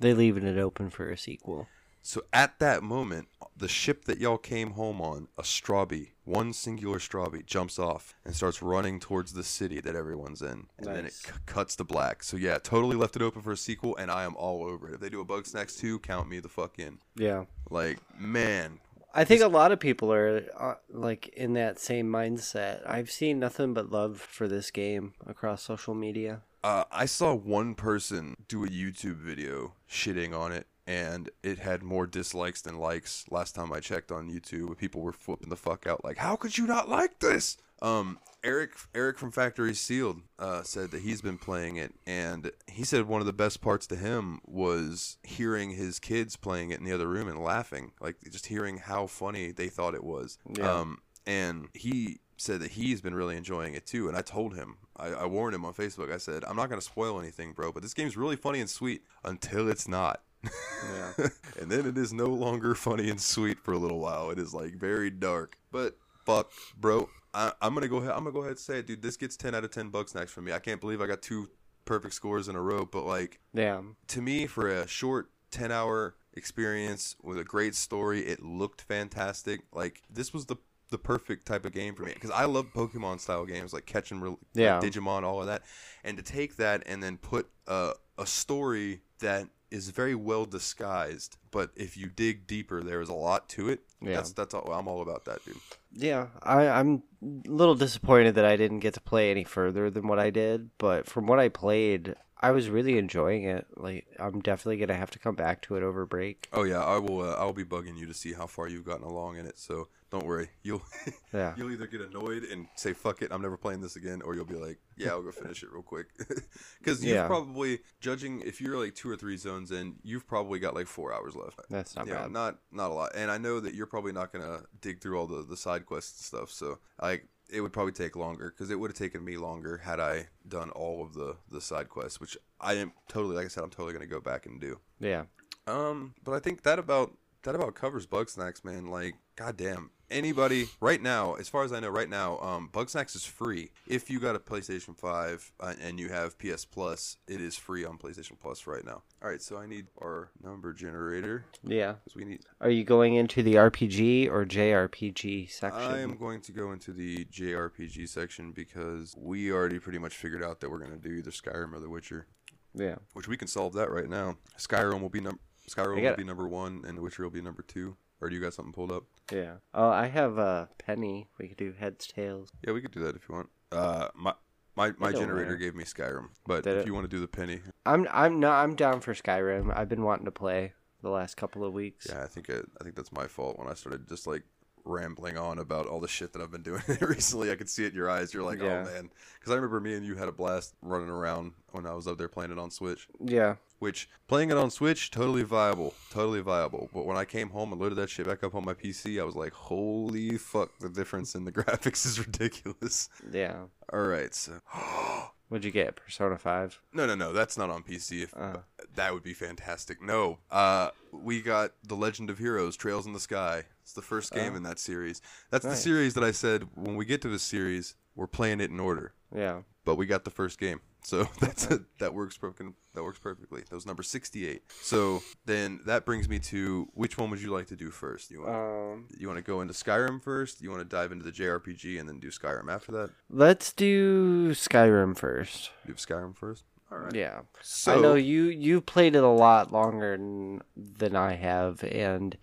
S2: They leaving it open for a sequel.
S1: So at that moment, the ship that y'all came home on, a Strawbee, one singular Strawbee, jumps off and starts running towards the city that everyone's in. And then it c- cuts to black. So yeah, totally left it open for a sequel, and I am all over it. If they do a Bugsnax 2, count me the fuck in.
S2: Yeah.
S1: Like, man,
S2: I think a lot of people are uh, like in that same mindset. I've seen nothing but love for this game across social media.
S1: Uh, I saw one person do a YouTube video shitting on it, and it had more dislikes than likes. Last time I checked on YouTube, people were flipping the fuck out, like, "How could you not like this?" Um, Eric Eric from Factory Sealed uh, said that he's been playing it, and he said one of the best parts to him was hearing his kids playing it in the other room and laughing, like just hearing how funny they thought it was.
S2: Yeah.
S1: Um, and he said that he's been really enjoying it too. And I told him, I, I warned him on Facebook. I said, I'm not going to spoil anything, bro, but this game's really funny and sweet until it's not.
S2: Yeah.
S1: and then it is no longer funny and sweet for a little while. It is like very dark. But fuck, bro, I, I'm gonna go ahead. I'm gonna go ahead and say it, dude. This gets 10 out of 10 bucks next for me. I can't believe I got two perfect scores in a row. But like,
S2: damn.
S1: to me for a short 10 hour experience with a great story it looked fantastic like this was the the perfect type of game for me because i love pokemon style games like catch and Rel-
S2: Yeah.
S1: digimon all of that and to take that and then put a, a story that is very well disguised but if you dig deeper there is a lot to it
S2: Yeah.
S1: that's that's all i'm all about that dude
S2: Yeah, I, I'm a little disappointed that I didn't get to play any further than what I did, but from what I played, I was really enjoying it. Like, I'm definitely gonna have to come back to it over break.
S1: oh yeah i will uh, i'll be bugging you to see how far you've gotten along in it so don't worry you'll
S2: Yeah,
S1: You'll either get annoyed and say "fuck it," I'm never playing this again, or you'll be like, "Yeah, I'll go finish it real quick." Because you've
S2: Yeah.
S1: probably, judging if you're like two or three zones in, you've probably got like four hours left.
S2: that's not
S1: yeah,
S2: bad.
S1: not not a lot. And I know that you're probably not gonna dig through all the the side quests and stuff. So like, it would probably take longer because it would have taken me longer had I done all of the the side quests, which I am totally, like I said, I'm totally gonna go back and do.
S2: Yeah,
S1: Um, but I think that about that about covers Bugsnax, man. Like, goddamn, anybody right now, as far as I know, right now, um, Bugsnax is free. If you got a PlayStation Five uh, and you have PS Plus, it is free on PlayStation Plus right now. All right, so I need our number generator
S2: yeah.
S1: we need.
S2: Are you going into the RPG or JRPG section?
S1: I am going to go into the JRPG section because we already pretty much figured out that we're gonna do either Skyrim or The Witcher,
S2: Yeah,
S1: which we can solve that right now. Skyrim will be number. Skyrim
S2: I
S1: will be number one, and The Witcher will be number two. Or do you got something pulled up?
S2: yeah. Oh, I have a penny. We could do heads tails.
S1: Yeah, we could do that if you want. Uh, my my, my generator
S2: matter.
S1: gave me Skyrim, but
S2: Did
S1: if
S2: it?
S1: you want to do the penny,
S2: I'm I'm not I'm down for Skyrim. I've been wanting to play the last couple of weeks.
S1: yeah, I think I, I think that's my fault when I started just like rambling on about all the shit that I've been doing recently. I could see it in your eyes. You're like,
S2: Yeah.
S1: oh man, because I remember me and you had a blast running around when I was up there playing it on Switch.
S2: Yeah.
S1: Which playing it on Switch, totally viable, totally viable. But when I came home and loaded that shit back up on my PC, I was like, holy fuck, the difference in the graphics is ridiculous.
S2: Yeah.
S1: All right, so.
S2: What'd you get? Persona Five.
S1: No, no, no. That's not on PC. If,
S2: Uh.
S1: that would be fantastic. No, uh, we got The Legend of Heroes: Trails in the Sky. It's the first game
S2: Oh.
S1: in that series. That's the series that I said when we get to this series, we're playing it in order.
S2: Yeah.
S1: But we got the first game, so that's a, that works perfect. That works perfectly. That was number sixty-eight. So then that brings me to which one would you like to do first? You want
S2: Um.
S1: you want to go into Skyrim first? You want to dive into the JRPG and then do Skyrim after that?
S2: Let's do Skyrim first.
S1: Do Skyrim first. All right.
S2: Yeah.
S1: So
S2: I know you you played it a lot longer than, than I have, and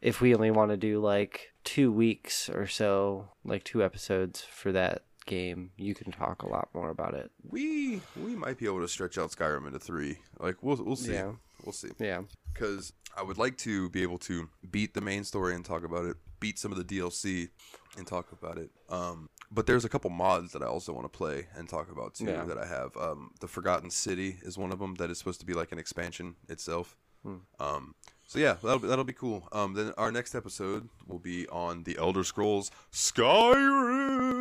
S2: if we only want to do like two weeks or so, like two episodes for that game. You can talk a lot more about it.
S1: We we might be able to stretch out Skyrim into three. Like we'll we'll see.
S2: Yeah.
S1: We'll see.
S2: Yeah.
S1: Because I would like to be able to beat the main story and talk about it, beat some of the DLC and talk about it. Um, but there's a couple mods that I also want to play and talk about too
S2: Yeah.
S1: that I have. Um, the Forgotten City is one of them that is supposed to be like an expansion itself. Um, so yeah, that'll be, that'll be cool. Um, then our next episode will be on the Elder Scrolls Skyrim,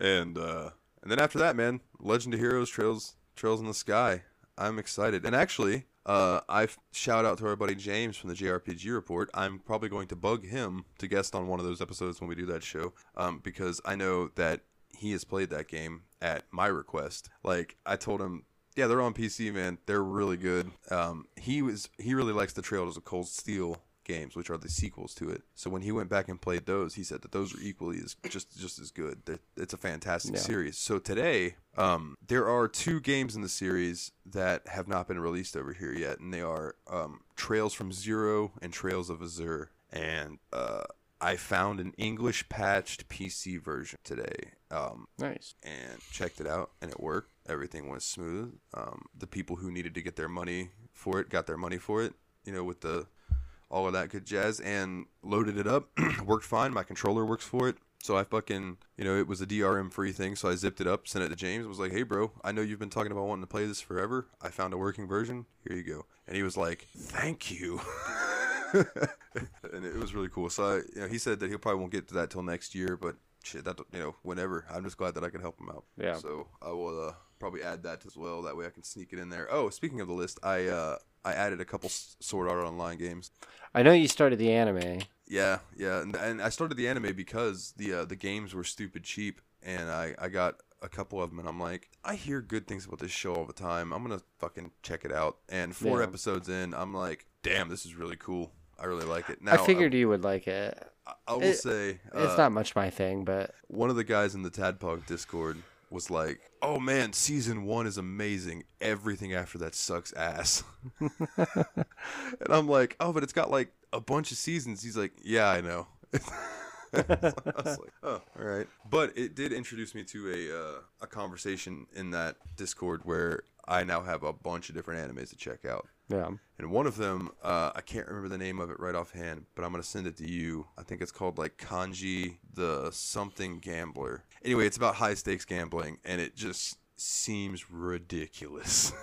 S1: and uh, and then after that, man, Legend of Heroes Trails Trails in the Sky. I'm excited, and actually, uh, I shout out to our buddy James from the JRPG Report. I'm probably going to bug him to guest on one of those episodes when we do that show, um, because I know that he has played that game at my request. Like I told him, yeah, they're on PC, man. They're really good. Um, he was he really likes the Trails of Cold Steel games, which are the sequels to it. So when he went back and played those, he said that those are equally as just just as good. That it's a fantastic
S2: Yeah.
S1: series. So today, um, there are two games in the series that have not been released over here yet, and they are um, Trails from Zero and Trails of Azure. And uh, I found an English patched PC version today. Um,
S2: Nice.
S1: and checked it out and it worked everything was smooth um, the people who needed to get their money for it got their money for it you know with the all of that good jazz and loaded it up worked fine my controller works for it so i fucking you know it was a drm free thing so i zipped it up sent it to james was like hey bro i know you've been talking about wanting to play this forever i found a working version here you go and he was like thank you and it was really cool. So I, you know, he said that he probably won't get to that till next year, but shit, that you know, whenever. I'm just glad that I can help him out.
S2: Yeah.
S1: So I will uh, probably add that as well. That way I can sneak it in there. Oh, speaking of the list, I uh, I added a couple Sword Art Online games.
S2: I know you started the anime.
S1: Yeah, yeah, and, and I started the anime because the uh, the games were stupid cheap, and I I got a couple of them, and I'm like, I hear good things about this show all the time. I'm gonna fucking check it out. And four
S2: Yeah.
S1: episodes in, I'm like, damn, this is really cool. I really like it. Now,
S2: I figured you would like it.
S1: I, I will
S2: it-
S1: say,
S2: It's
S1: uh,
S2: not much my thing, but
S1: one of the guys in the Tadpog Discord was like, "Oh man, season one is amazing. Everything after that sucks ass." and I'm like, "Oh, but it's got like a bunch of seasons." He's like, "Yeah, I know." I was like, "Oh, all right." But it did introduce me to a uh, a conversation in that Discord where I now have a bunch of different animes to check out.
S2: Yeah.
S1: And one of them, uh, I can't remember the name of it right offhand, but I'm gonna send it to you. I think it's called like Kaiji the something gambler. Anyway, it's about high stakes gambling, and it just seems ridiculous.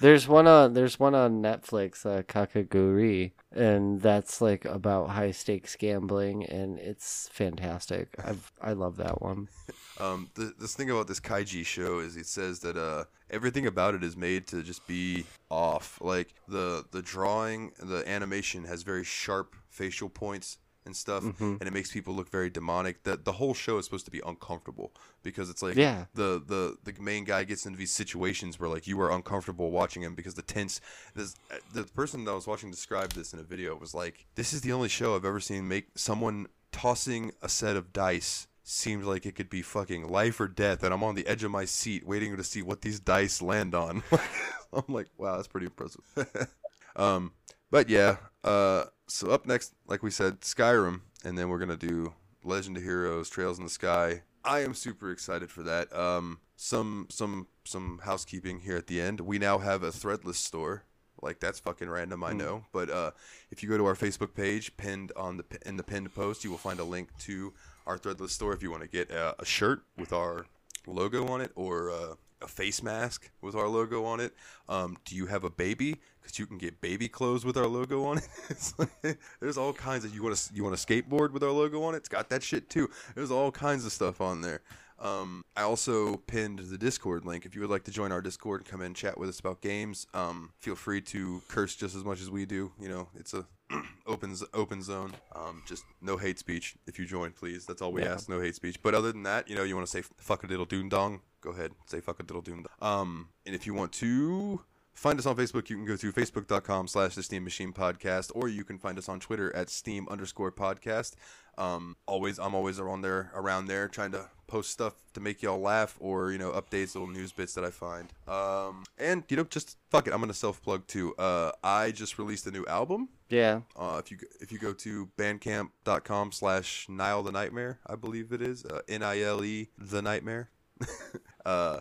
S2: There's one on there's one on Netflix, uh, Kakegurui, and that's like about high stakes gambling, and it's fantastic. I've I love that one.
S1: um, the, this thing about this Kaiji show is it says that uh, everything about it is made to just be off. Like the the drawing, the animation has very sharp facial points and stuff, mm-hmm. and it makes people look very demonic. The the whole show is supposed to be uncomfortable because it's like
S2: Yeah.
S1: the the the main guy gets into these situations where like you are uncomfortable watching him because the tense. This the person that I was watching described this in a video was like, "This is the only show I've ever seen make someone tossing a set of dice." Seems like it could be fucking life or death, and I'm on the edge of my seat waiting to see what these dice land on. I'm like, wow, that's pretty impressive. um, but yeah, uh, so up next, like we said, Skyrim, and then we're gonna do Legend of Heroes, Trails in the Sky. I am super excited for that. Um, some some some housekeeping here at the end. We now have a threadless store. Like that's fucking random, I know. But uh, if you go to our Facebook page, pinned on the in the pinned post, you will find a link to our threadless store if you want to get a shirt with our logo on it or uh, a face mask with our logo on it. Um, do you have a baby? Because you can get baby clothes with our logo on it. Like- there's all kinds of you want to you want to skateboard with our logo on it. It's got that shit too. There's all kinds of stuff on there. Um, I also pinned the Discord link. If you would like to join our Discord and come in and chat with us about games, um, feel free to curse just as much as we do. You know, it's a open open zone. Um, just no hate speech if you join, please. That's all we
S2: Yeah.
S1: ask. No hate speech. But other than that, you know, you want to say fuck a diddle doon dong, go ahead, say fuck a diddle doon. dong. Um, and if you want to find us on Facebook, you can go to facebook.com slash the Steam Machine Podcast, or you can find us on Twitter at Steam underscore podcast. Um, always, I'm always around there, around there, trying to post stuff to make y'all laugh, or you know, updates, little news bits that I find. Um, and you know, just fuck it, I'm gonna self plug too. Uh, I just released a new album
S2: Yeah.
S1: Uh, if you if you go to bandcamp.com slash Nile the Nightmare, I believe it is uh, N I L E the Nightmare. uh,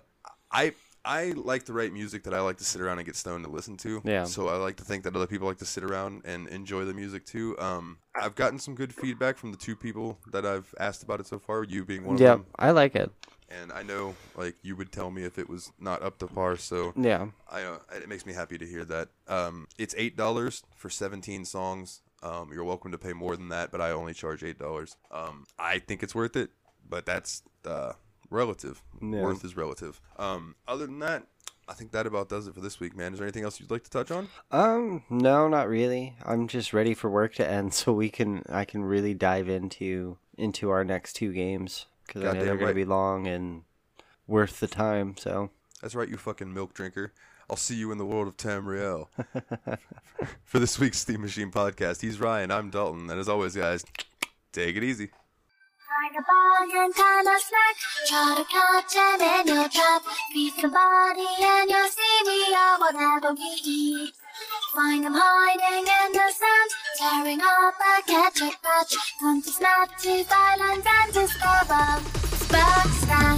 S1: I I like to write music that I like to sit around and get stoned to listen to.
S2: Yeah.
S1: So I like to think that other people like to sit around and enjoy the music too. Um, I've gotten some good feedback from the two people that I've asked about it so far. You being one of them. Yeah.
S2: I like it.
S1: And I know like you would tell me if it was not up to par. So
S2: Yeah.
S1: I uh, it makes me happy to hear that. Um, it's eight dollars for seventeen songs. Um, you're welcome to pay more than that, but I only charge eight dollars. Um, I think it's worth it, but that's uh, relative.
S2: Yeah.
S1: Worth is relative. Um, other than that, I think that about does it for this week, man. Is there anything else you'd like to touch on?
S2: Um, no, not really. I'm just ready for work to end so we can I can really dive into into our next two games because I know they're gonna be long and worth the time. So
S1: That's right, you fucking milk drinker. I'll see you in the world of Tamriel. for this week's Steam Machine podcast, he's Ryan. I'm Dalton, and as always, guys, take it easy.
S4: Find a bargain kind of snack. Try to catch it in your trap. Feed the body and you'll see we are whatever we eat. Find them hiding in the sand, tearing up a ketchup patch. Come to snap to violence and discover. Snack.